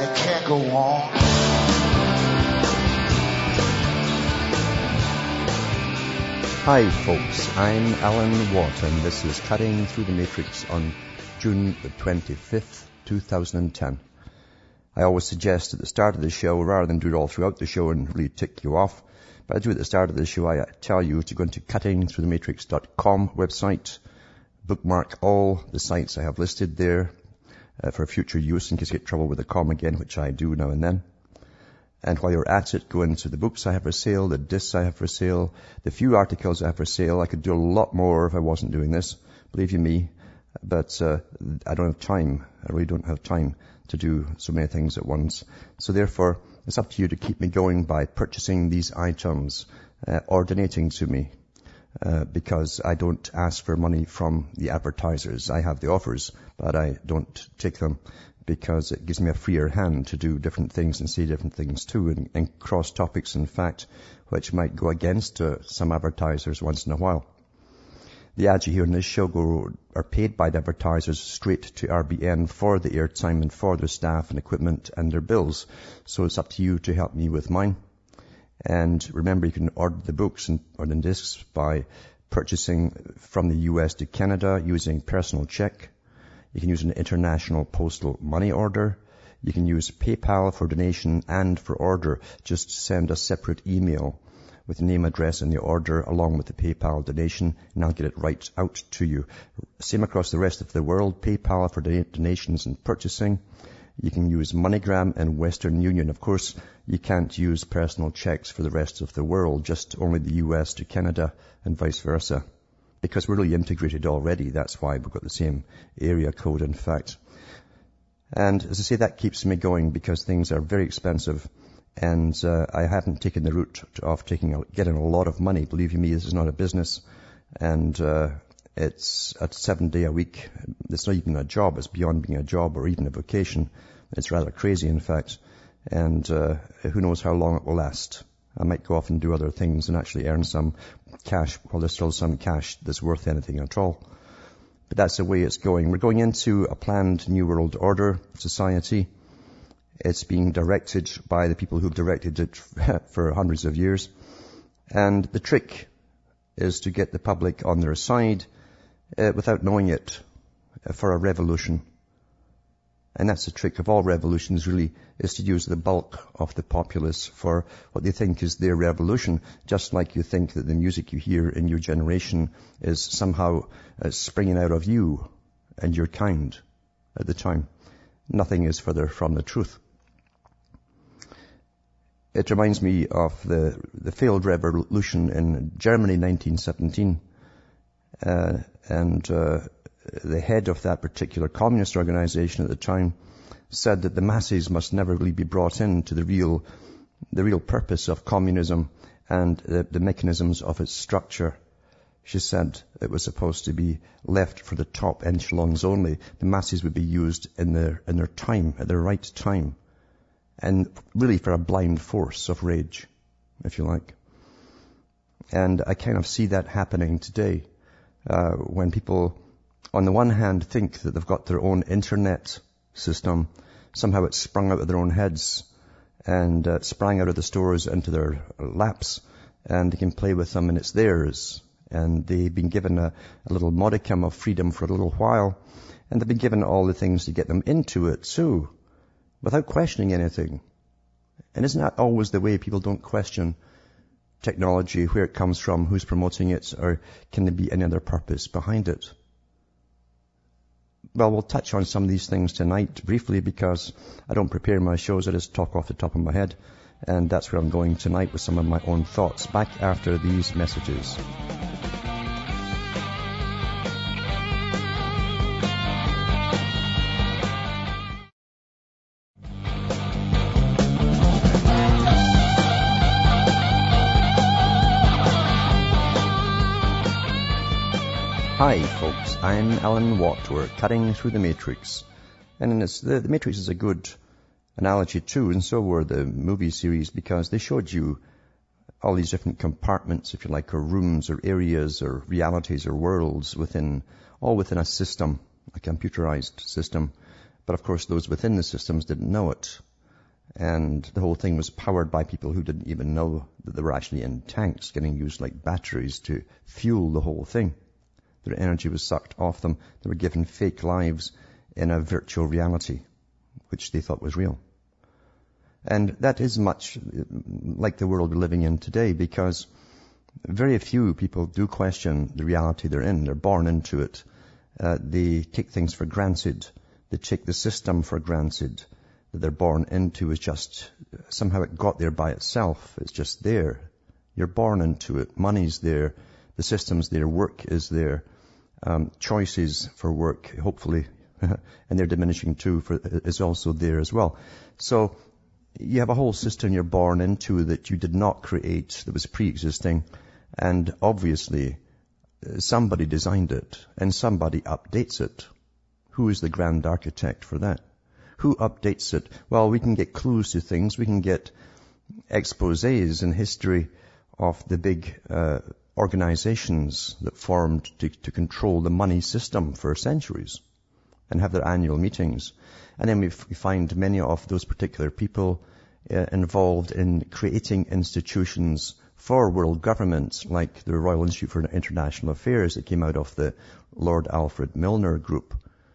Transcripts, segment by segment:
and it can't go on. Hi folks, I'm Alan Watt and this is Cutting Through the Matrix on June the 25th, 2010. I always suggest at the start of the show, rather than do it all throughout the show and really tick you off, but I do at the start of the show, I tell you to go into cuttingthroughthematrix.com website, bookmark all the sites I have listed there uh, for future use in case you get trouble with the com again, which I do now and then. And while you're at it, go into the books I have for sale, the discs I have for sale, the few articles I have for sale. I could do a lot more if I wasn't doing this, believe you me. But uh, I don't have time. I really don't have time to do so many things at once. So therefore, it's up to you to keep me going by purchasing these items uh, or donating to me. Uh, because I don't ask for money from the advertisers. I have the offers, but I don't take them because it gives me a freer hand to do different things and say different things too and, and cross topics in fact which might go against uh, some advertisers once in a while. The ads you hear in this show go, are paid by the advertisers straight to RBN for the airtime and for their staff and equipment and their bills. So it's up to you to help me with mine. And remember, you can order the books and, or the discs by purchasing from the US to Canada using personal check you can use an international postal money order. You can use PayPal for donation and for order. Just send a separate email with name, address, and the order along with the PayPal donation, and I'll get it right out to you. Same across the rest of the world. PayPal for donations and purchasing. You can use MoneyGram and Western Union. Of course, you can't use personal checks for the rest of the world, just only the US to Canada and vice versa because we're really integrated already. That's why we've got the same area code, in fact. And as I say, that keeps me going because things are very expensive. And uh, I haven't taken the route of taking a, getting a lot of money. Believe me, this is not a business. And uh, it's a seven day a week. It's not even a job. It's beyond being a job or even a vocation. It's rather crazy, in fact. And uh, who knows how long it will last. I might go off and do other things and actually earn some cash while there's still some cash that's worth anything at all. But that's the way it's going. We're going into a planned New World Order society. It's being directed by the people who've directed it for hundreds of years. And the trick is to get the public on their side uh, without knowing it uh, for a revolution. And that's the trick of all revolutions really, is to use the bulk of the populace for what they think is their revolution, just like you think that the music you hear in your generation is somehow uh, springing out of you and your kind at the time. Nothing is further from the truth. It reminds me of the, the failed revolution in Germany 1917. Uh, and uh, the head of that particular communist organization at the time said that the masses must never really be brought into the real, the real purpose of communism and the, the mechanisms of its structure. She said it was supposed to be left for the top echelons only. The masses would be used in their, in their time, at their right time. And really for a blind force of rage, if you like. And I kind of see that happening today, uh, when people on the one hand think that they've got their own internet system. Somehow it's sprung out of their own heads and uh, sprang out of the stores into their laps and they can play with them and it's theirs. And they've been given a, a little modicum of freedom for a little while and they've been given all the things to get them into it too, without questioning anything. And isn't that always the way people don't question technology, where it comes from, who's promoting it, or can there be any other purpose behind it? Well, we'll touch on some of these things tonight briefly because I don't prepare my shows. I just talk off the top of my head. And that's where I'm going tonight with some of my own thoughts back after these messages. Hi, folks. I'm Alan Watt. We're cutting through the matrix. And the, the matrix is a good analogy too, and so were the movie series because they showed you all these different compartments, if you like, or rooms or areas or realities or worlds within, all within a system, a computerized system. But of course those within the systems didn't know it. And the whole thing was powered by people who didn't even know that they were actually in tanks getting used like batteries to fuel the whole thing. Their energy was sucked off them. They were given fake lives in a virtual reality, which they thought was real. And that is much like the world we're living in today because very few people do question the reality they're in. They're born into it. Uh, they take things for granted. They take the system for granted that they're born into is just somehow it got there by itself. It's just there. You're born into it. Money's there. The system's there. Work is there. Um, choices for work, hopefully, and they're diminishing too, for, is also there as well. So you have a whole system you're born into that you did not create, that was pre-existing, and obviously uh, somebody designed it and somebody updates it. Who is the grand architect for that? Who updates it? Well, we can get clues to things. We can get exposés in history of the big uh, organizations that formed to, to control the money system for centuries and have their annual meetings. And then we find many of those particular people uh, involved in creating institutions for world governments like the Royal Institute for International Affairs that came out of the Lord Alfred Milner group,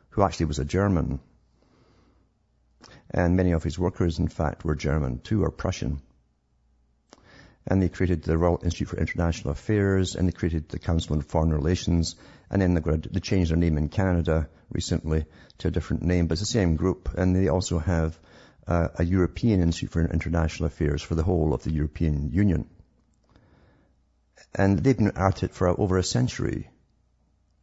who actually was a German. And many of his workers, in fact, were German too, or Prussian. And they created the Royal Institute for International Affairs, and they created the Council on Foreign Relations, and then they, changed their name in Canada recently to a different name, but it's the same group. And they also have uh, a European Institute for International Affairs for the whole of the European Union. And they've been at it for over a century,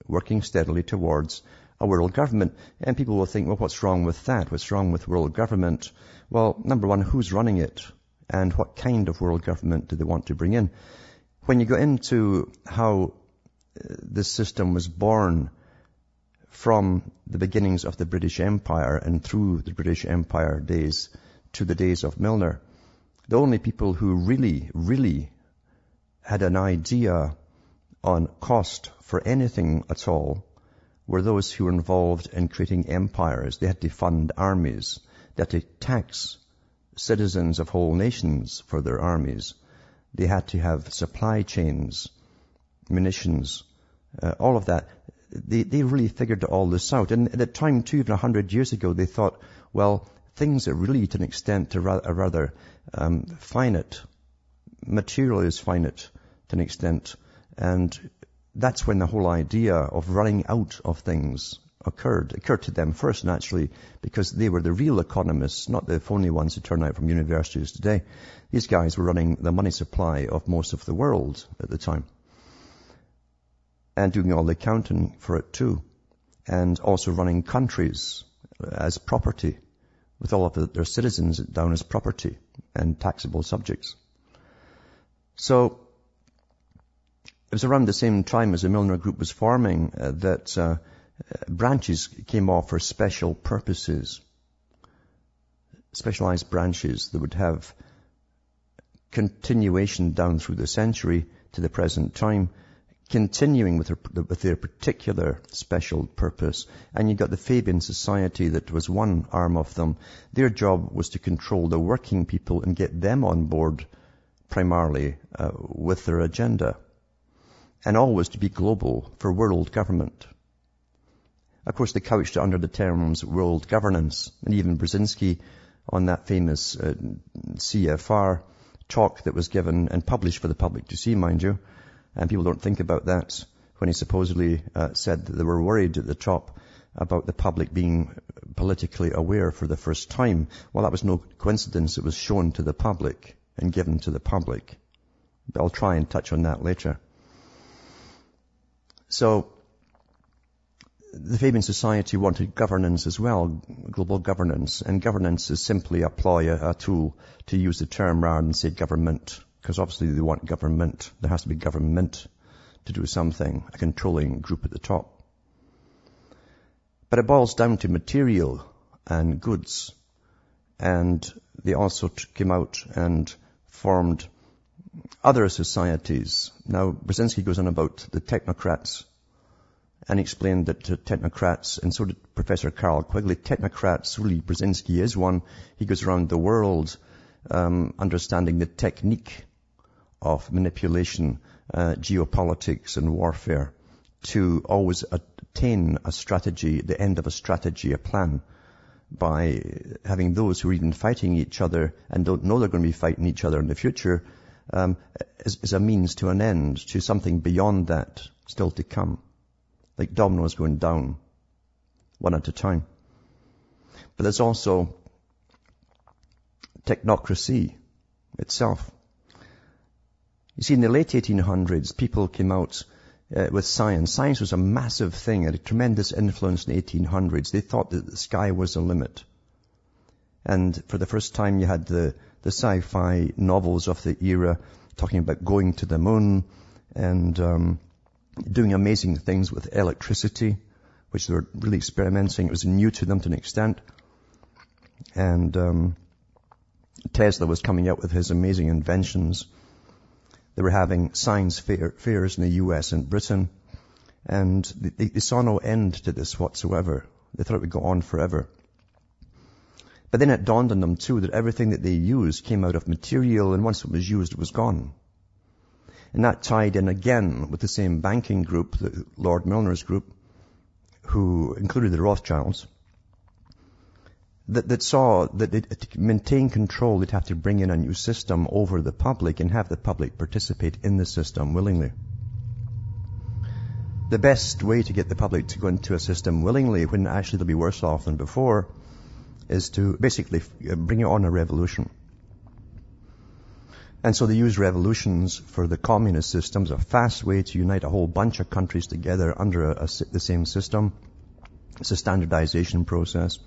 working steadily towards a world government. And people will think, well, what's wrong with that? What's wrong with world government? Well, number one, who's running it? And what kind of world government do they want to bring in? When you go into how uh, this system was born from the beginnings of the British Empire and through the British Empire days to the days of Milner, the only people who really, really had an idea on cost for anything at all were those who were involved in creating empires. They had to fund armies. They had to tax citizens of whole nations for their armies. They had to have supply chains, munitions, uh, all of that they, they really figured all this out. And at the time, too, even a hundred years ago, they thought, well, things are really to an extent are rather, rather um, finite. Material is finite to an extent. And that's when the whole idea of running out of things occurred. Occurred to them first, naturally, because they were the real economists, not the phony ones who turn out from universities today. These guys were running the money supply of most of the world at the time and doing all the accounting for it too. And also running countries as property with all of their citizens down as property and taxable subjects. So it was around the same time as the Milner Group was forming uh, that uh, branches came off for special purposes, specialized branches that would have continuation down through the century to the present time continuing with their, with their particular special purpose. And you got the Fabian Society that was one arm of them. Their job was to control the working people and get them on board primarily uh, with their agenda. And always to be global for world government. Of course, they couched it under the terms world governance. And even Brzezinski on that famous uh, CFR talk that was given and published for the public to see, mind you, and people don't think about that when he supposedly uh, said that they were worried at the top about the public being politically aware for the first time. Well, that was no coincidence. It was shown to the public and given to the public. But I'll try and touch on that later. So, the Fabian Society wanted governance as well, global governance. And governance is simply a, a tool to use the term rather than say government because obviously they want government. There has to be government to do something, a controlling group at the top. But it boils down to material and goods. And they also came out and formed other societies. Now, Brzezinski goes on about the technocrats and explained that to technocrats, and so did Professor Carroll Quigley, technocrats, really Brzezinski is one. He goes around the world um, understanding the technique of manipulation, uh, geopolitics and warfare to always attain a strategy, the end of a strategy, a plan by having those who are even fighting each other and don't know they're going to be fighting each other in the future um, is, is a means to an end, to something beyond that still to come. Like dominoes going down, one at a time. But there's also technocracy itself. You see, in the late 1800s, people came out uh, with science. Science was a massive thing, had a tremendous influence in the 1800s. They thought that the sky was the limit. And for the first time, you had the, the sci-fi novels of the era talking about going to the moon and um, doing amazing things with electricity, which they were really experimenting. It was new to them to an extent. And um, Tesla was coming out with his amazing inventions. They were having science fair, fairs in the US and Britain, and they, they saw no end to this whatsoever. They thought it would go on forever. But then it dawned on them too that everything that they used came out of material and once it was used, it was gone. And that tied in again with the same banking group, the Lord Milner's group, who included the Rothschilds, that, that saw that it, to maintain control, they'd have to bring in a new system over the public and have the public participate in the system willingly. The best way to get the public to go into a system willingly when actually they'll be worse off than before is to basically uh, bring on a revolution. And so they use revolutions for the communist systems, a fast way to unite a whole bunch of countries together under a, a, the same system. It's a standardization process.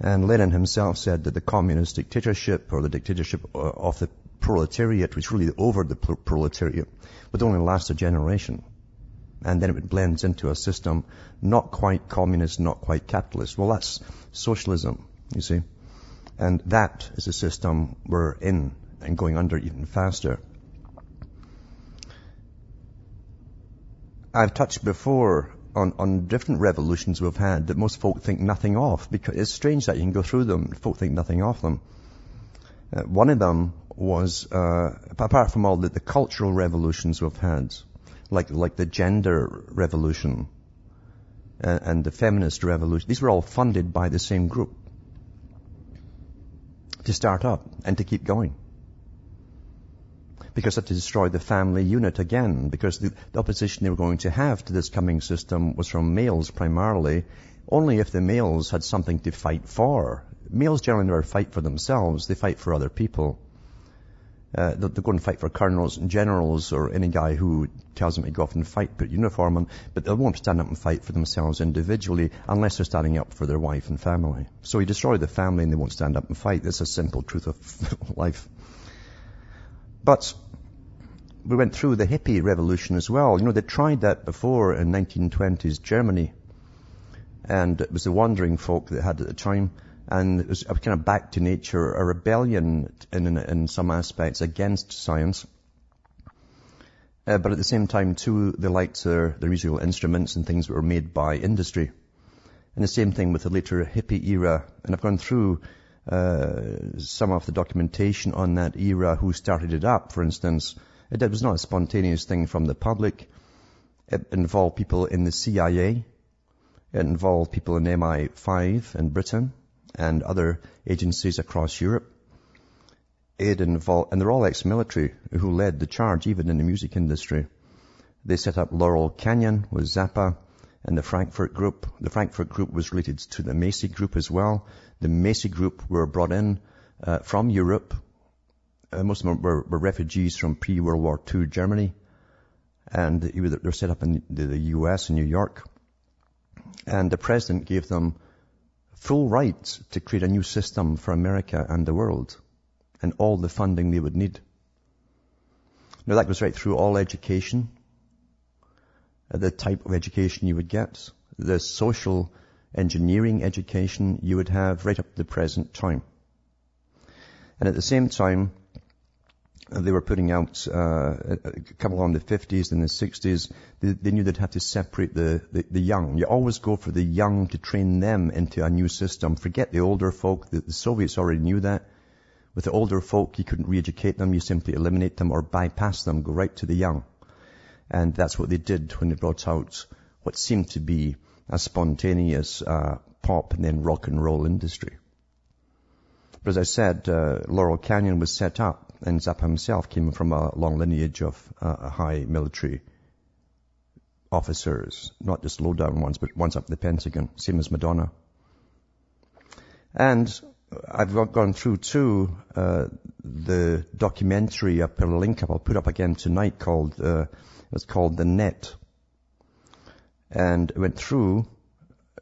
And Lenin himself said that the communist dictatorship or the dictatorship uh, of the proletariat, which really over the proletariat, would only last a generation and then it would blends into a system not quite communist, not quite capitalist. Well, that's socialism, you see. And that is a system we're in and going under even faster. I've touched before on, on different revolutions we've had that most folk think nothing of because it's strange that you can go through them, folk think nothing of them. Uh, one of them was, uh, apart from all the, the cultural revolutions we've had, like, like the gender revolution and, and the feminist revolution. These were all funded by the same group to start up and to keep going. Because that destroyed the family unit again, because the, the, opposition they were going to have to this coming system was from males primarily, only if the males had something to fight for. Males generally never fight for themselves, they fight for other people. Uh, they'll, go and fight for colonels and generals or any guy who tells them to go off and fight, put uniform on, but they won't stand up and fight for themselves individually unless they're standing up for their wife and family. So you destroy the family and they won't stand up and fight. That's a simple truth of life. But we went through the hippie revolution as well. You know, they tried that before in 1920s Germany. And it was the wandering folk that had at the time and it was a kind of back to nature, a rebellion in, in, in some aspects against science. Uh, but at the same time, too, they liked their, their musical instruments and things that were made by industry. And the same thing with the later hippie era. And I've gone through uh, some of the documentation on that era, who started it up, for instance. It, it was not a spontaneous thing from the public. It involved people in the CIA. It involved people in MI5 in Britain and other agencies across Europe. It involved, and they're all ex-military who led the charge even in the music industry. They set up Laurel Canyon with Zappa and the Frankfurt Group. The Frankfurt Group was related to the Macy Group as well. The Macy Group were brought in uh, from Europe. Uh, most of them were, were refugees from pre-World War II Germany. And they were set up in the US in New York. And the president gave them full rights to create a new system for America and the world and all the funding they would need. Now that goes right through all education, the type of education you would get, the social engineering education you would have right up to the present time. And at the same time, they were putting out uh, a couple on the 50s and the 60s. They, they knew they'd have to separate the, the, the, young. You always go for the young to train them into a new system. Forget the older folk. The, the Soviets already knew that. With the older folk, you couldn't re-educate them. You simply eliminate them or bypass them, go right to the young. And that's what they did when they brought out what seemed to be a spontaneous uh, pop and then rock and roll industry. But as I said, uh, Laurel Canyon was set up, and Zappa himself came from a long lineage of uh, high military officers, not just low-down ones, but ones up the Pentagon, same as Madonna. And I've gone through too uh, the documentary. I put a link up. I'll put up again tonight called uh, it's called The Net, and went through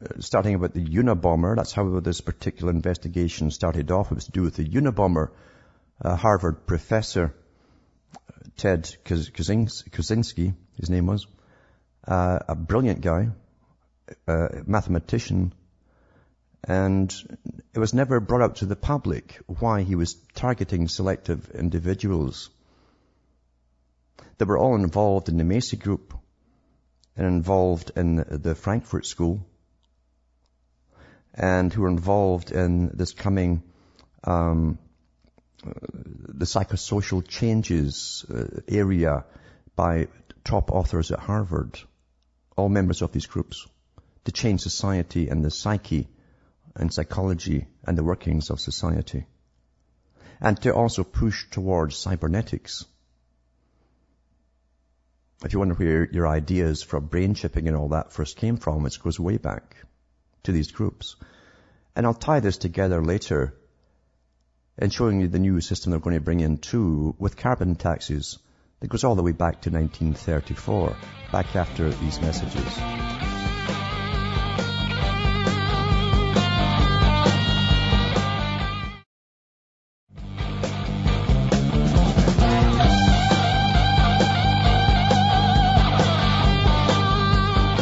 uh, starting about the Unabomber. That's how this particular investigation started off. It was to do with the Unabomber. A Harvard professor, Ted Kaczynski, his name was, uh, a brilliant guy, a mathematician, and it was never brought out to the public why he was targeting selective individuals that were all involved in the Macy group and involved in the Frankfurt School and who are involved in this coming, um, the psychosocial changes uh, area by top authors at Harvard, all members of these groups, to change society and the psyche and psychology and the workings of society. And to also push towards cybernetics. If you wonder where your ideas for brain chipping and all that first came from, it goes way back to these groups. And I'll tie this together later in showing you the new system they're going to bring in too with carbon taxes that goes all the way back to 1934, back after these messages.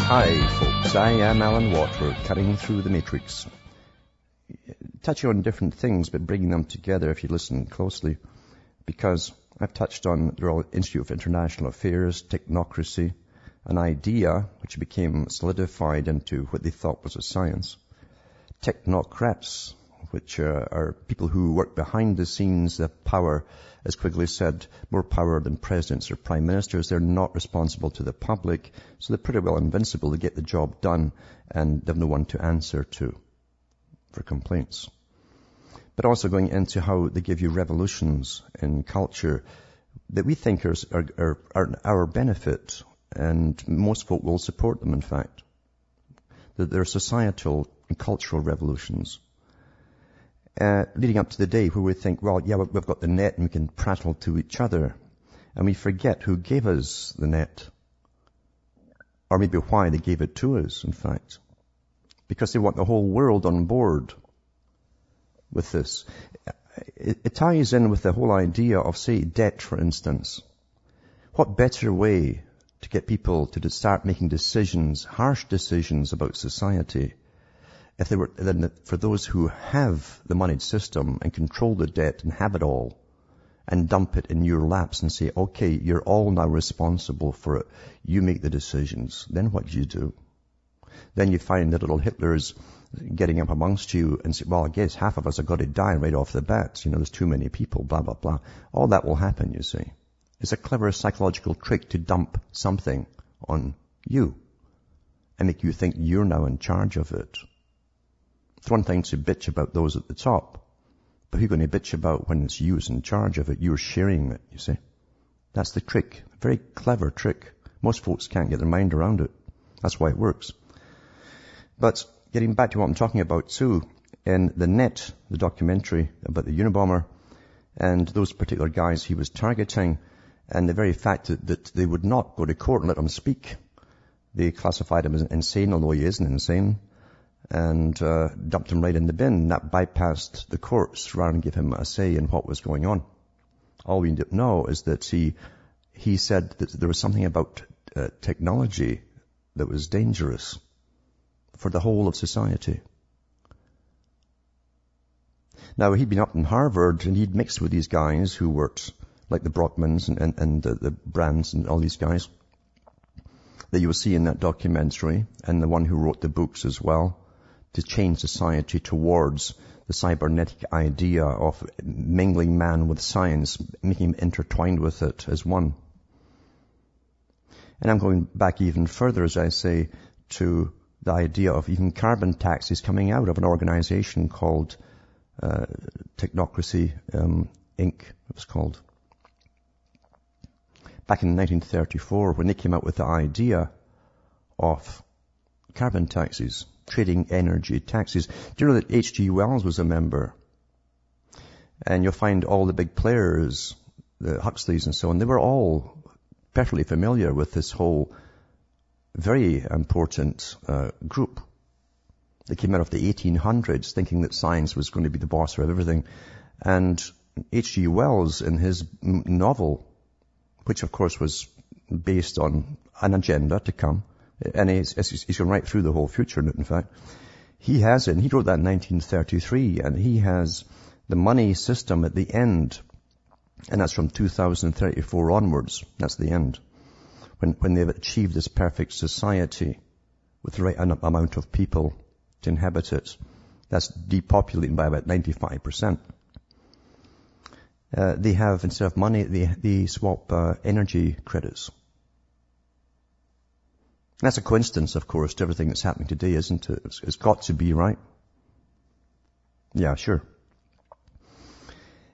Hi, folks. I am Alan Watt. Cutting through the matrix. Touching on different things, but bringing them together if you listen closely. Because I've touched on the Royal Institute of International Affairs, technocracy, an idea which became solidified into what they thought was a science. Technocrats, which uh, are people who work behind the scenes, the power, as Quigley said, more power than presidents or prime ministers. They're not responsible to the public, so they're pretty well invincible to get the job done, and they have no one to answer to for complaints. But also going into how they give you revolutions in culture that we think are, are, are our benefit, and most folk will support them, in fact. That they're societal and cultural revolutions uh, leading up to the day where we think, well, yeah, we've got the net and we can prattle to each other. And we forget who gave us the net. Or maybe why they gave it to us, in fact. Because they want the whole world on board with this. It, it ties in with the whole idea of, say, debt, for instance. What better way to get people to start making decisions, harsh decisions about society, if they were, then for those who have the moneyed system and control the debt and have it all and dump it in your laps and say, okay, you're all now responsible for it. You make the decisions. Then what do you do? Then you find that little Hitler's getting up amongst you and say, well, I guess half of us are going to die right off the bat. You know, there's too many people, blah, blah, blah. All that will happen, you see. It's a clever psychological trick to dump something on you and make you think you're now in charge of it. It's one thing to bitch about those at the top, but who are going to bitch about when it's you who's in charge of it? You're sharing it, you see. That's the trick. A very clever trick. Most folks can't get their mind around it. That's why it works. But getting back to what I'm talking about too, in the net, the documentary about the Unabomber and those particular guys he was targeting and the very fact that, that they would not go to court and let him speak. They classified him as insane, although he isn't insane and uh, dumped him right in the bin. That bypassed the courts rather than give him a say in what was going on. All we know is that he he said that there was something about uh, technology that was dangerous for the whole of society. Now, he'd been up in Harvard and he'd mixed with these guys who worked like the Brockmans and, and, and the, the Brands and all these guys that you will see in that documentary and the one who wrote the books as well to change society towards the cybernetic idea of mingling man with science, making him intertwined with it as one. And I'm going back even further, as I say, to the idea of even carbon taxes coming out of an organization called uh, Technocracy um, Inc. It was called. Back in 1934, when they came out with the idea of carbon taxes, trading energy taxes. Do you know that H.G. Wells was a member? And you'll find all the big players, the Huxleys and so on, they were all perfectly familiar with this whole very important uh, group. They came out of the 1800s thinking that science was going to be the boss of everything. And H.G. Wells in his novel, which of course was based on an agenda to come, and he's, he's gone right through the whole future, in fact. He has it, and he wrote that in 1933, and he has the money system at the end, and that's from 2034 onwards. That's the end. When, when they've achieved this perfect society with the right amount of people to inhabit it, that's depopulating by about 95%. Uh, they have, instead of money, they, they swap uh, energy credits. That's a coincidence, of course, to everything that's happening today, isn't it? It's, it's got to be, right? Yeah, sure.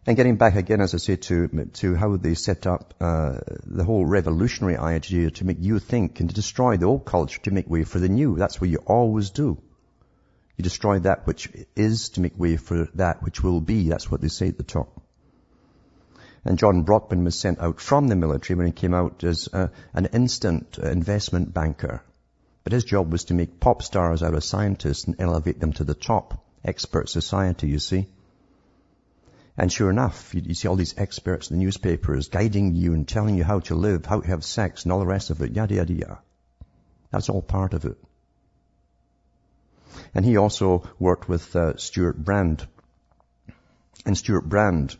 And getting back again, as I say, to, to how they set up uh, the whole revolutionary idea to make you think and to destroy the old culture to make way for the new. That's what you always do. You destroy that which is to make way for that which will be. That's what they say at the top. And John Brockman was sent out from the military when he came out as uh, an instant investment banker. But his job was to make pop stars out of scientists and elevate them to the top. Expert society, you see. And sure enough, you, you, see all these experts in the newspapers guiding you and telling you how to live, how to have sex and all the rest of it, yada yada yada. That's all part of it. And he also worked with uh, Stewart Brand. And Stewart Brand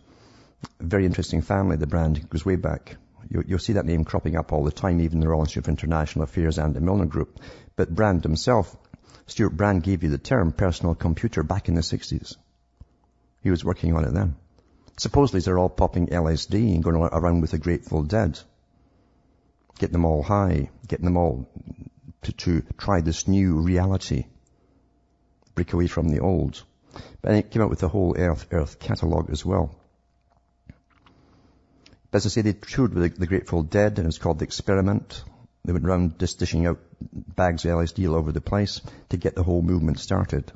very interesting family, the brand goes way back. You, will see that name cropping up all the time, even the Royal Institute of International Affairs and the Milner Group. But Brand himself, Stewart Brand gave you the term personal computer back in the 60s. He was working on it then. Supposedly they're all popping LSD and going around with the Grateful Dead. Getting them all high, getting them all to, to try this new reality. Break away from the old. But it came out with the whole Earth, Earth catalogue as well. As I say, they toured with the Grateful Dead, and it's called The Experiment. They went around just dishing out bags of LSD all over the place to get the whole movement started.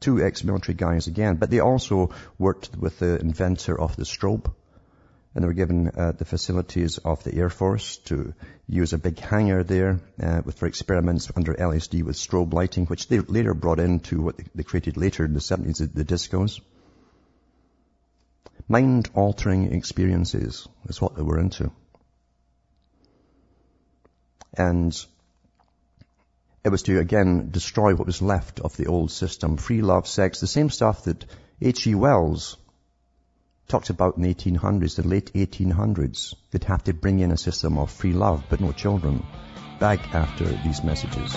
Two ex-military guys again, but they also worked with the inventor of the strobe, and they were given uh, the facilities of the Air Force to use a big hangar there uh, for experiments under LSD with strobe lighting, which they later brought into what they created later in the 70s, the, the discos. Mind-altering experiences is what they were into. And it was to, again, destroy what was left of the old system. Free love, sex, the same stuff that H.G. Wells talked about in the 1800s, the late 1800s. They'd have to bring in a system of free love, but no children. Back after these messages.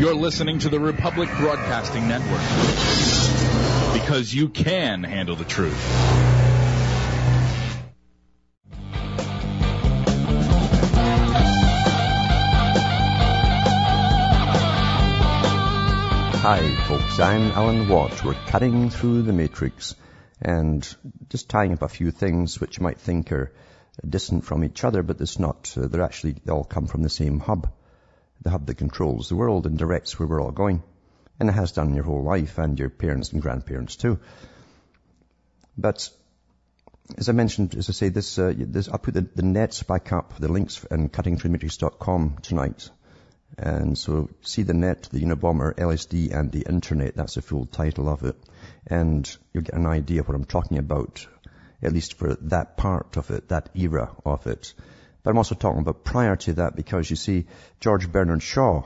You're listening to the Republic Broadcasting Network because you can handle the truth. Hi folks, I'm Alan Watt. We're cutting through the matrix and just tying up a few things which you might think are distant from each other, but it's not. Uh, they're actually, they all come from the same hub the hub that controls the world and directs where we're all going. And it has done your whole life and your parents and grandparents too. But as I mentioned, as I say, this, uh, this I'll put the, the nets back up, the links in cuttingthroughmatrix.com tonight. And so see the net, the Unabomber, LSD and the internet. That's the full title of it. And you'll get an idea of what I'm talking about, at least for that part of it, that era of it. But I'm also talking about prior to that because you see George Bernard Shaw,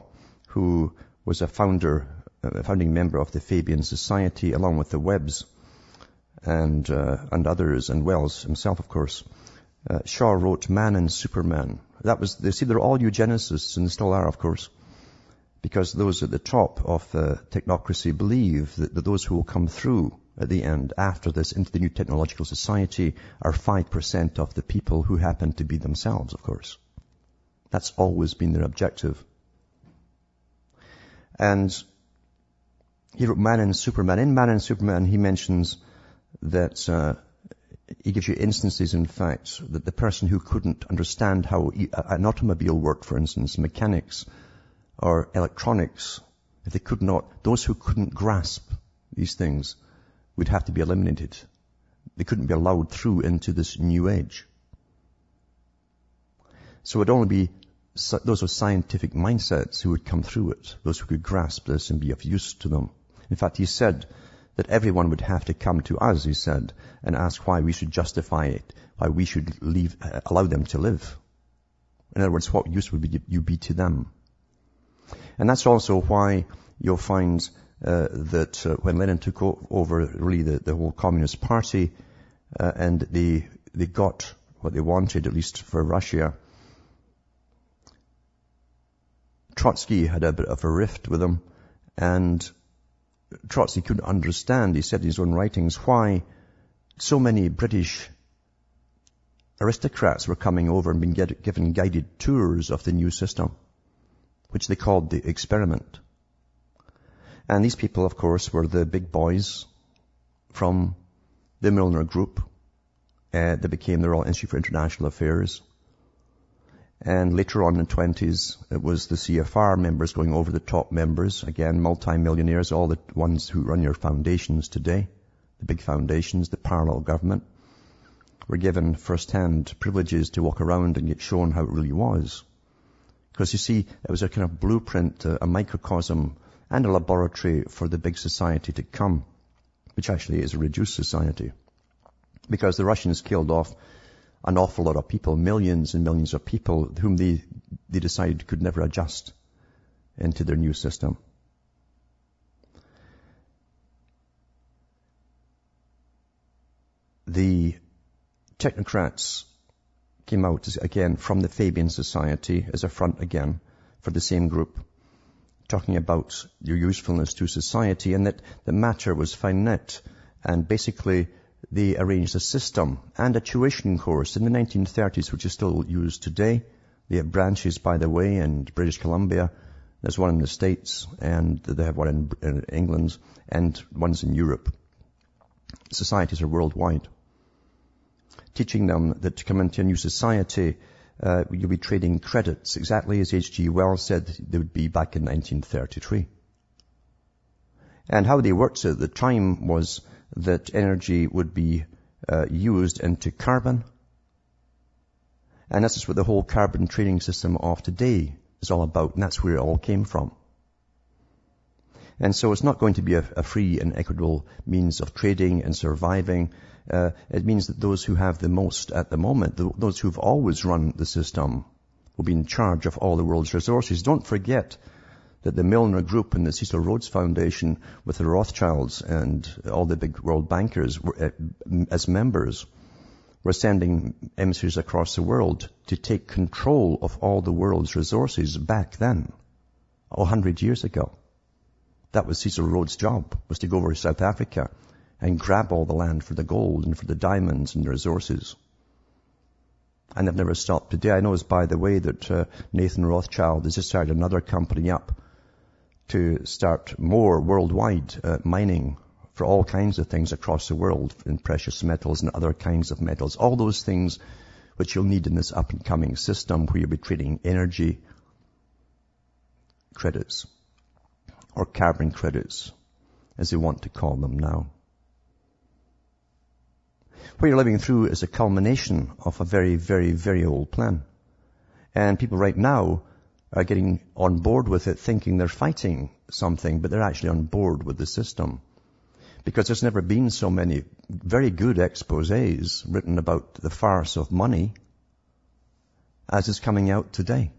who was a founder, a founding member of the Fabian Society along with the Webbs and, uh, and others and Wells himself, of course. Uh, Shaw wrote Man and Superman. That was, they see, they're all eugenicists and they still are, of course. Because those at the top of the technocracy believe that, that those who will come through at the end after this into the new technological society are 5% of the people who happen to be themselves, of course. That's always been their objective. And he wrote Man and Superman. In Man and Superman, he mentions that uh, he gives you instances, in fact, that the person who couldn't understand how an automobile worked, for instance, mechanics or electronics, if they could not, those who couldn't grasp these things would have to be eliminated. They couldn't be allowed through into this new age. So it would only be those with scientific mindsets who would come through it, those who could grasp this and be of use to them. In fact, he said that everyone would have to come to us, he said, and ask why we should justify it, why we should leave, uh, allow them to live. In other words, what use would you be to them? And that's also why you'll find that uh, when Lenin took over really the, the whole Communist Party uh, and they, they got what they wanted, at least for Russia, Trotsky had a bit of a rift with him and Trotsky couldn't understand, he said in his own writings, why so many British aristocrats were coming over and being given guided tours of the new system, which they called the experiment. And these people, of course, were the big boys from the Milner Group. Uh, they became the Royal Institute for International Affairs. And later on in the 20s, it was the CFR members going over the top members, again, multi-millionaires, all the ones who run your foundations today, the big foundations, the parallel government, were given first-hand privileges to walk around and get shown how it really was. Because you see, it was a kind of blueprint, a microcosm and a laboratory for the big society to come, which actually is a reduced society. Because the Russians killed off an awful lot of people, millions and millions of people whom they, they decided could never adjust into their new system. The technocrats came out again from the Fabian Society as a front again for the same group, talking about your usefulness to society and that the matter was finite and basically they arranged a system and a tuition course in the 1930s, which is still used today. They have branches, by the way, in British Columbia. There's one in the States, and they have one in, England, and one's in Europe. Societies are worldwide. Teaching them that to come into a new society, uh, you'll be trading credits, exactly as H.G. Wells said they would be back in 1933. And how they worked at the time was that energy would be uh, used into carbon. And this is what the whole carbon trading system of today is all about, and that's where it all came from. And so it's not going to be a, a free and equitable means of trading and surviving. Uh, it means that those who have the most at the moment, the, those who've always run the system, will be in charge of all the world's resources. Don't forget that the Milner Group and the Cecil Rhodes Foundation with the Rothschilds and all the big world bankers were, uh, as members were sending emissaries across the world to take control of all the world's resources back then, a hundred years ago. That was Cecil Rhodes' job, was to go over to South Africa and grab all the land for the gold and for the diamonds and the resources. And they've never stopped today. I know, by the way, that uh, Nathan Rothschild has just started another company up to start more worldwide uh, mining for all kinds of things across the world in precious metals and other kinds of metals. All those things which you'll need in this up and coming system where you'll be trading energy credits or carbon credits as they want to call them now. What you're living through is a culmination of a very, very, very old plan. And people right now are getting on board with it thinking they're fighting something, but they're actually on board with the system. Because there's never been so many very good exposés written about the farce of money as is coming out today.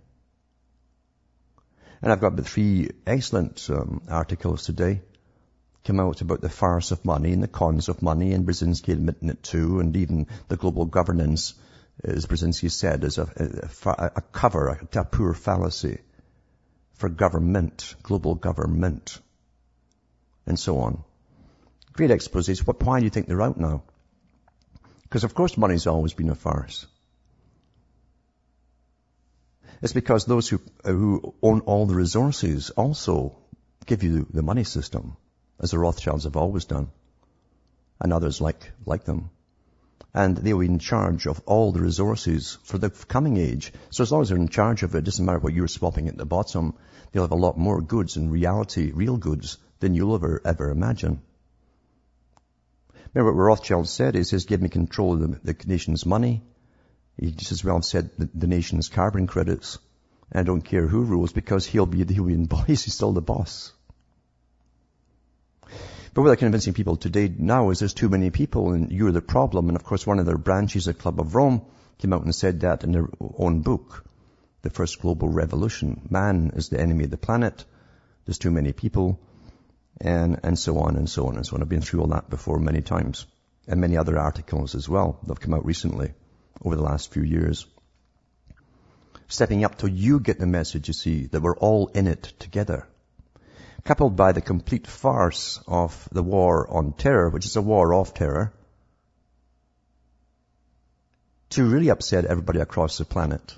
And I've got the three excellent um, articles today come out about the farce of money and the cons of money, and Brzezinski admitting it too, and even the global governance, as Brzezinski said, is a, a, a cover, a, poor fallacy for government, global government, and so on. Great exposés. What, why do you think they're out now? Because of course money's always been a farce. It's because those who, who own all the resources also give you the money system as the Rothschilds have always done, and others like, like them. And they'll be in charge of all the resources for the coming age. So as long as they're in charge of it, it doesn't matter what you're swapping at the bottom, they'll have a lot more goods in reality, real goods, than you'll ever, ever imagine. Remember what Rothschild said is, says, give me control of the, the nation's money. He just as well said the, the nation's carbon credits. And I don't care who rules because he'll be, the, he'll be in boss. He's still the boss. But what they're convincing people today now is there's too many people and you're the problem. And of course, one of their branches, the Club of Rome, came out and said that in their own book, The First Global Revolution. Man is the enemy of the planet. There's too many people. And, and so on and so on and so on. I've been through all that before many times. And many other articles as well that have come out recently over the last few years. Stepping up till you get the message, you see, that we're all in it together coupled by the complete farce of the war on terror, which is a war of terror, to really upset everybody across the planet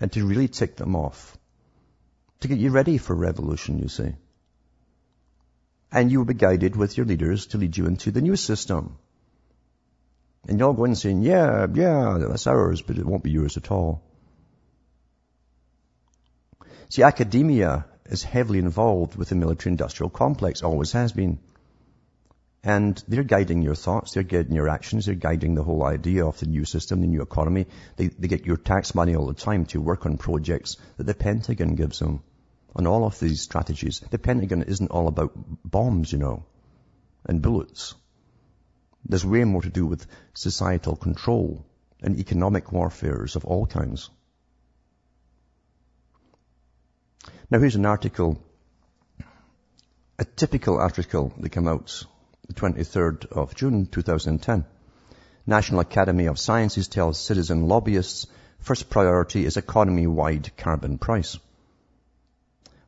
and to really tick them off, to get you ready for revolution, you see. And you will be guided with your leaders to lead you into the new system. And you'll go in saying, yeah, yeah, that's ours, but it won't be yours at all. See, academia is heavily involved with the military industrial complex, always has been. And they're guiding your thoughts, they're guiding your actions, they're guiding the whole idea of the new system, the new economy. They, they get your tax money all the time to work on projects that the Pentagon gives them on all of these strategies. The Pentagon isn't all about bombs, you know, and bullets. There's way more to do with societal control and economic warfares of all kinds. Now here's an article, a typical article that came out the 23rd of June 2010. National Academy of Sciences tells citizen lobbyists first priority is economy-wide carbon price.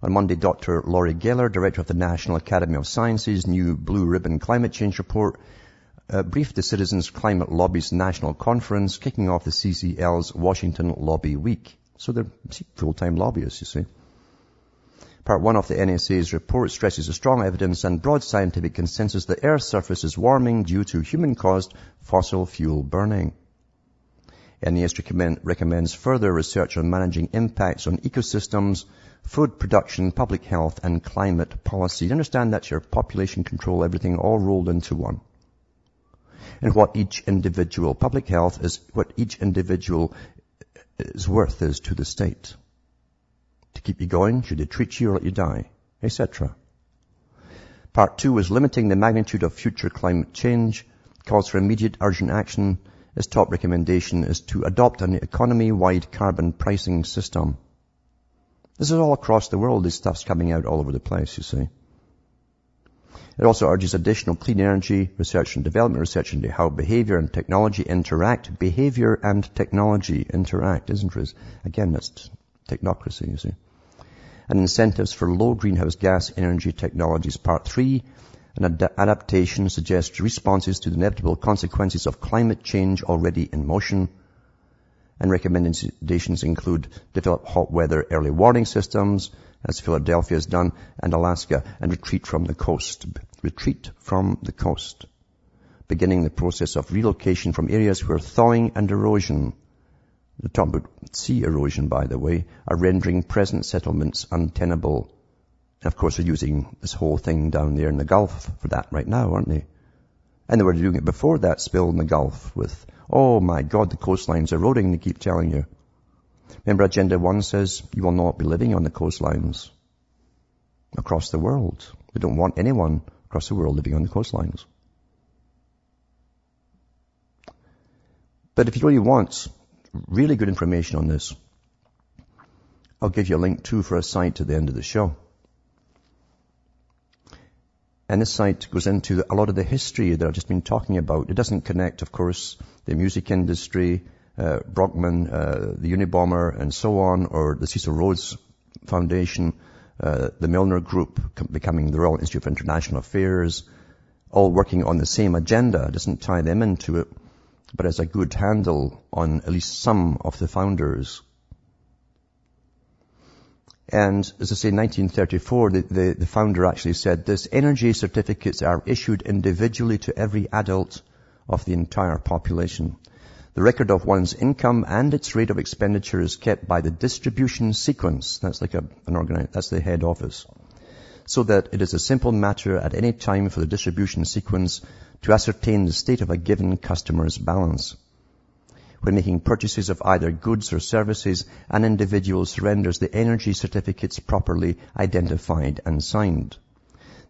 On Monday, Dr. Laurie Geller, director of the National Academy of Sciences new Blue Ribbon Climate Change Report, uh, briefed the Citizens Climate Lobby's National Conference, kicking off the CCL's Washington Lobby Week. So they're full-time lobbyists, you see. Part 1 of the NAC's report stresses a strong evidence and broad scientific consensus that Earth's surface is warming due to human-caused fossil fuel burning. Recommend, recommends further research on managing impacts on ecosystems, food production, public health, and climate policy. You understand that's your population control, everything all rolled into one. And what each individual, public health is what each individual is worth is to the state to keep you going? Should they treat you or let you die? Etc. Part two is limiting the magnitude of future climate change, calls for immediate urgent action. Its top recommendation is to adopt an economy-wide carbon pricing system. This is all across the world. This stuff's coming out all over the place, you see. It also urges additional clean energy research and development, research into how behavior and technology interact. Behavior and technology interact, isn't it? Again, that's technocracy, you see and incentives for low greenhouse gas energy technologies. Part three, an ad- adaptation suggests responses to the inevitable consequences of climate change already in motion. And recommendations include develop hot weather early warning systems, as Philadelphia has done, and Alaska, and retreat from the coast. Retreat from the coast. Beginning the process of relocation from areas where thawing and erosion the about sea erosion, by the way, are rendering present settlements untenable. And of course, they're using this whole thing down there in the Gulf for that right now, aren't they? And they were doing it before that spill in the Gulf with, oh my God, the coastline's eroding, they keep telling you. Remember Agenda 1 says you will not be living on the coastlines across the world. We don't want anyone across the world living on the coastlines. But if you really want really good information on this, I'll give you a link too for a site at the end of the show. And this site goes into a lot of the history that I've just been talking about. It doesn't connect, of course, the music industry, uh, Brockman, uh, the Unabomber, and so on, or the Cecil Rhodes Foundation, uh, the Milner Group becoming the Royal Institute for International Affairs, all working on the same agenda. It doesn't tie them into it, but as a good handle on at least some of the founders and as I say, in 1934, the, the, the, founder actually said this, energy certificates are issued individually to every adult of the entire population. The record of one's income and its rate of expenditure is kept by the distribution sequence. That's like a, an organi- that's the head office. So that it is a simple matter at any time for the distribution sequence to ascertain the state of a given customer's balance. When making purchases of either goods or services, an individual surrenders the energy certificates properly identified and signed.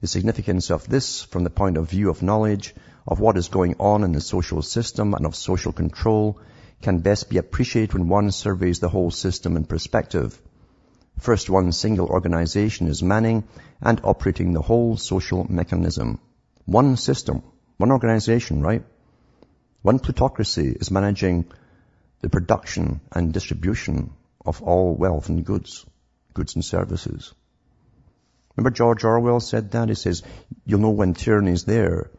The significance of this from the point of view of knowledge of what is going on in the social system and of social control can best be appreciated when one surveys the whole system in perspective. First, one single organization is manning and operating the whole social mechanism. One system, one organization, right? One plutocracy is managing the production and distribution of all wealth and goods, goods and services. Remember George Orwell said that? He says, you'll know when tyranny is there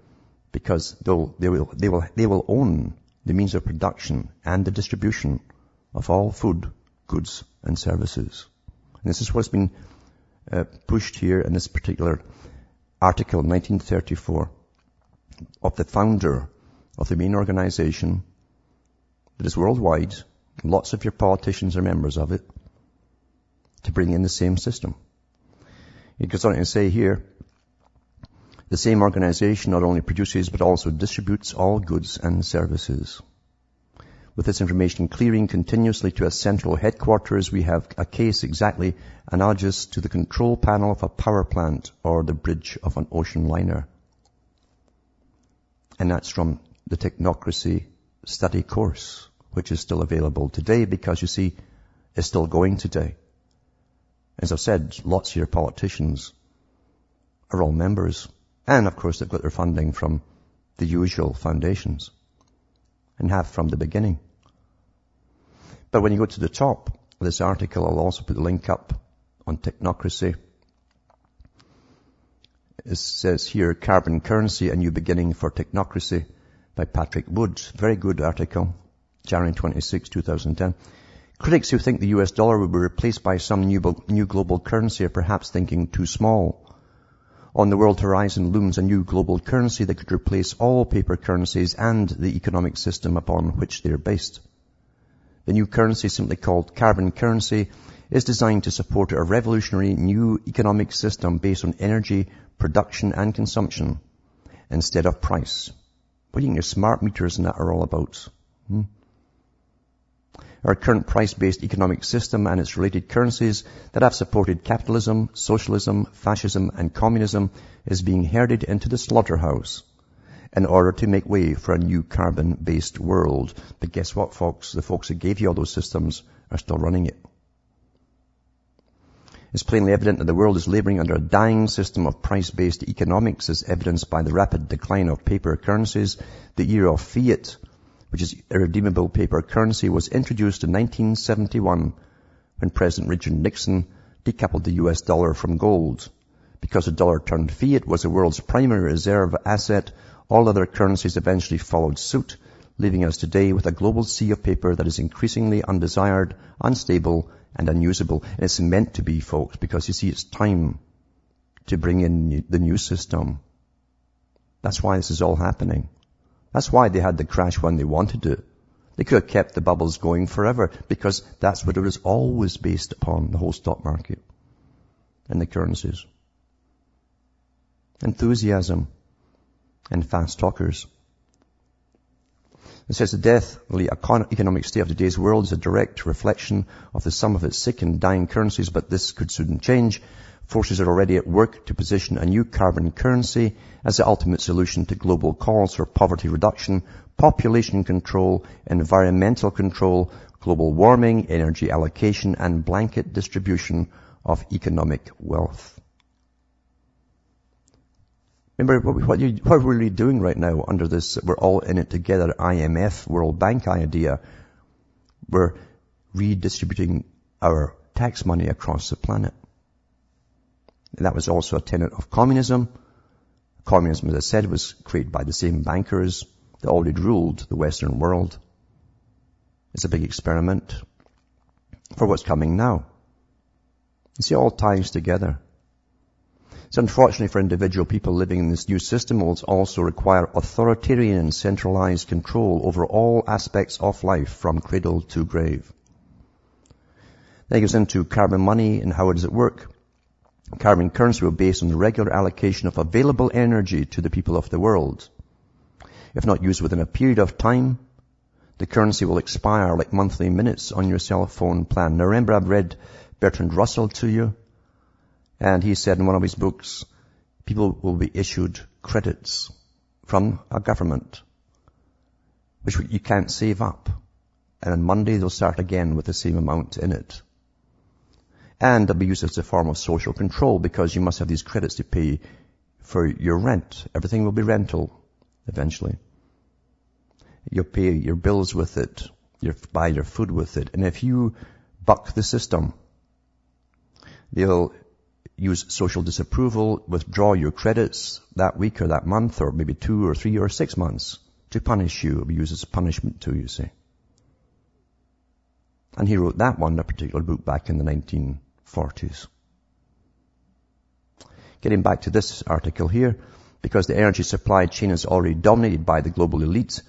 because they'll, they will, they will, they will own the means of production and the distribution of all food, goods and services. And this is what's been uh, pushed here in this particular article, 1934, of the founder of the main organization that is worldwide. Lots of your politicians are members of it to bring in the same system. It goes on to say here, the same organization not only produces but also distributes all goods and services. With this information clearing continuously to a central headquarters, we have a case exactly analogous to the control panel of a power plant or the bridge of an ocean liner. And that's from the technocracy study course, which is still available today because you see, it's still going today. As I've said, lots of your politicians are all members. And of course they've got their funding from the usual foundations and have from the beginning. But when you go to the top of this article, I'll also put the link up on technocracy. It says here, Carbon Currency, a New Beginning for Technocracy by Patrick Woods. Very good article. January 26, 2010. Critics who think the US dollar will be replaced by some new, new global currency are perhaps thinking too small. On the world horizon looms a new global currency that could replace all paper currencies and the economic system upon which they are based. The new currency, simply called carbon currency, is designed to support a revolutionary new economic system based on energy, production and consumption instead of price. What do you think your smart meters and that are all about? Hmm? Our current price-based economic system and its related currencies that have supported capitalism, socialism, fascism and communism is being herded into the slaughterhouse in order to make way for a new carbon-based world. But guess what, folks? The folks that gave you all those systems are still running it. It's plainly evident that the world is laboring under a dying system of price-based economics as evidenced by the rapid decline of paper currencies, the era of fiat, which is irredeemable paper currency, was introduced in 1971 when President Richard Nixon decoupled the US dollar from gold. Because the dollar turned fiat was the world's primary reserve asset, all other currencies eventually followed suit, leaving us today with a global sea of paper that is increasingly undesired, unstable, and unusable. And it's meant to be, folks, because you see, it's time to bring in the new system. That's why this is all happening. That's why they had the crash when they wanted to. They could have kept the bubbles going forever because that's what it was always based upon, the whole stock market and the currencies. Enthusiasm and fast talkers. It says the deathly economic state of today's world is a direct reflection of the sum of its sick and dying currencies, but this could soon change. Forces are already at work to position a new carbon currency as the ultimate solution to global calls for poverty reduction, population control, environmental control, global warming, energy allocation, and blanket distribution of economic wealth. Remember what, you, what we're really doing right now under this, we're all in it together, IMF, World Bank idea. We're redistributing our tax money across the planet. And that was also a tenet of communism. Communism, as I said, was created by the same bankers that already ruled the Western world. It's a big experiment for what's coming now. You see, all ties together. Unfortunately for individual people living in this new system will also require authoritarian and centralized control over all aspects of life from cradle to grave. Then it goes into carbon money and how does it work. Carbon currency will be based on the regular allocation of available energy to the people of the world. If not used within a period of time, the currency will expire like monthly minutes on your cell phone plan. Now remember I've read Bertrand Russell to you. And he said in one of his books, people will be issued credits from a government, which you can't save up. And on Monday they'll start again with the same amount in it. And they'll be used as a form of social control because you must have these credits to pay for your rent. Everything will be rental eventually. You'll pay your bills with it. You buy your food with it. And if you buck the system, they'll use social disapproval, withdraw your credits that week or that month or maybe two or three or six months to punish you. Be used as punishment too, you see. And he wrote that one, a particular book back in the 1940s. Getting back to this article here, because the energy supply chain is already dominated by the global elites,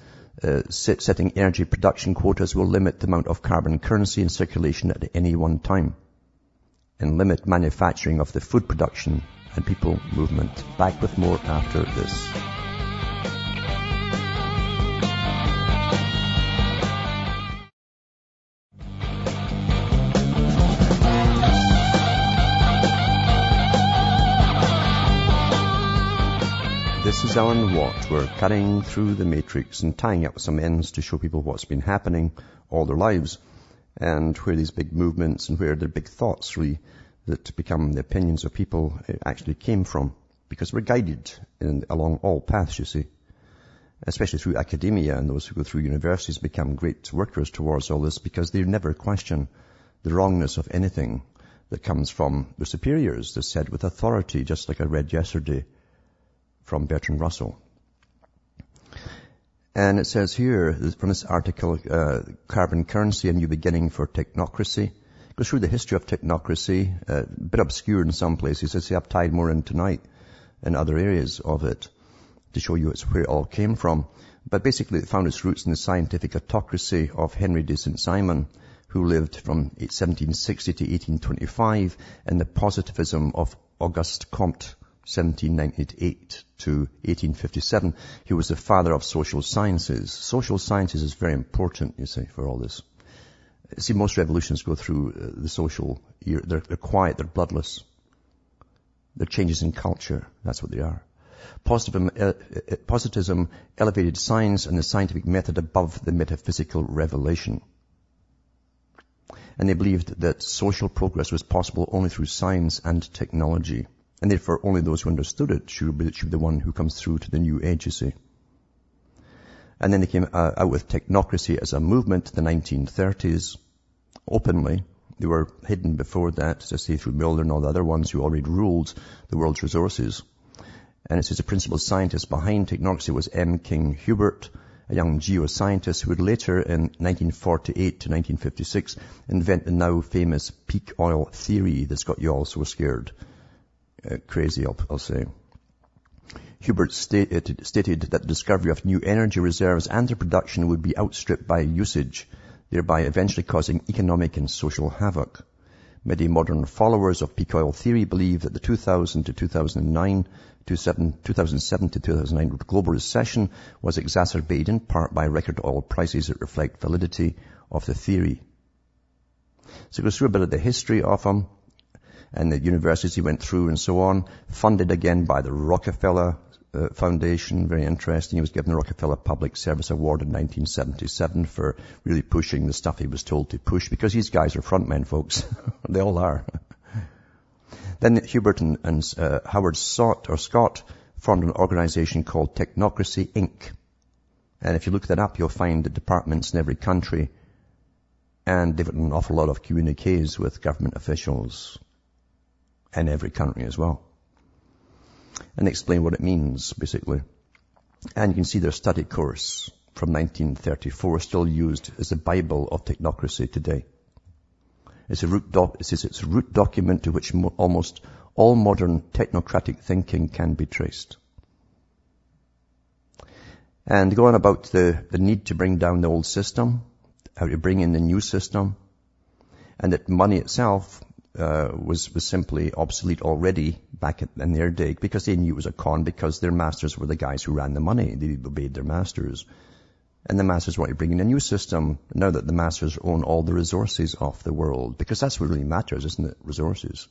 uh, setting energy production quotas will limit the amount of carbon currency in circulation at any one time and limit manufacturing of the food production and people movement. Back with more after this. This is Alan Watt. We're cutting through the matrix and tying up some ends to show people what's been happening all their lives and where these big movements and where the big thoughts really that become the opinions of people eh, actually came from. Because we're guided in, along all paths, you see. Especially through academia and those who go through universities become great workers towards all this because they never question the wrongness of anything that comes from the superiors. They're said with authority, just like I read yesterday from Bertrand Russell. And it says here, from this article, uh, Carbon Currency, A New Beginning for Technocracy. It goes through the history of technocracy, uh, a bit obscure in some places. I've tied more in tonight in other areas of it to show you it's where it all came from. But basically it found its roots in the scientific autocracy of Henry de St. Simon, who lived from 1760 to 1825, and the positivism of Auguste Comte, 1798 to 1857. He was the father of social sciences. Social sciences is very important, you see, for all this. See, most revolutions go through uh, the social, they're, they're quiet, they're bloodless. They're changes in culture. That's what they are. Positivism, uh, uh, positivism elevated science and the scientific method above the metaphysical revelation. And they believed that social progress was possible only through science and technology. And therefore only those who understood it should be, should be the one who comes through to the new age, you see. And then they came uh, out with technocracy as a movement in the 1930s, openly. They were hidden before that, as I say, through Miller and all the other ones who already ruled the world's resources. And it says the principal scientist behind technocracy was M. King Hubbert, a young geoscientist who would later in 1948 to 1956 invent the now famous peak oil theory that's got you all so scared uh, crazy, I'll, I'll, say. Hubbert stated, stated that the discovery of new energy reserves and their production would be outstripped by usage, thereby eventually causing economic and social havoc. Many modern followers of peak oil theory believe that the 2000 to 2009 2007 to 2009 global recession was exacerbated in part by record oil prices that reflect validity of the theory. So goes through a bit of the history of him and the universities he went through and so on, funded again by the Rockefeller uh, Foundation, very interesting. He was given the Rockefeller Public Service Award in 1977 for really pushing the stuff he was told to push because these guys are frontmen, folks. they all are. then Hubbert and, and uh, Howard Sott, or Scott formed an organization called Technocracy Inc. And if you look that up, you'll find the departments in every country and they've written an awful lot of communiques with government officials in every country as well and explain what it means, basically. And you can see their study course from 1934 still used as the Bible of technocracy today. It's a root doc, it it's root document to which mo- almost all modern technocratic thinking can be traced. And go on about the, the need to bring down the old system, how to bring in the new system, and that money itself uh, was was simply obsolete already back in their day because they knew it was a con because their masters were the guys who ran the money. They obeyed their masters. And the masters wanted to bring in a new system now that the masters own all the resources of the world because that's what really matters, isn't it? Resources.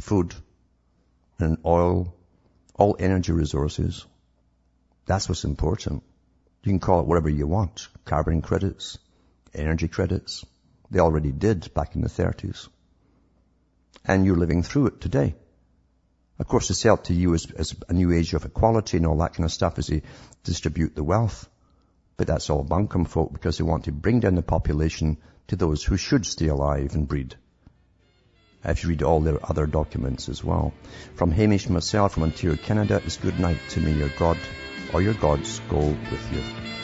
Food and oil, all energy resources. That's what's important. You can call it whatever you want. Carbon credits, energy credits. They already did back in the 30s and you're living through it today. Of course, it's up to you as, as a new age of equality and all that kind of stuff as they distribute the wealth. But that's all bunkum folk because they want to bring down the population to those who should stay alive and breed. If you read all their other documents as well. From Hamish myself from Ontario, Canada, it's good night to me, your God or your gods go with you.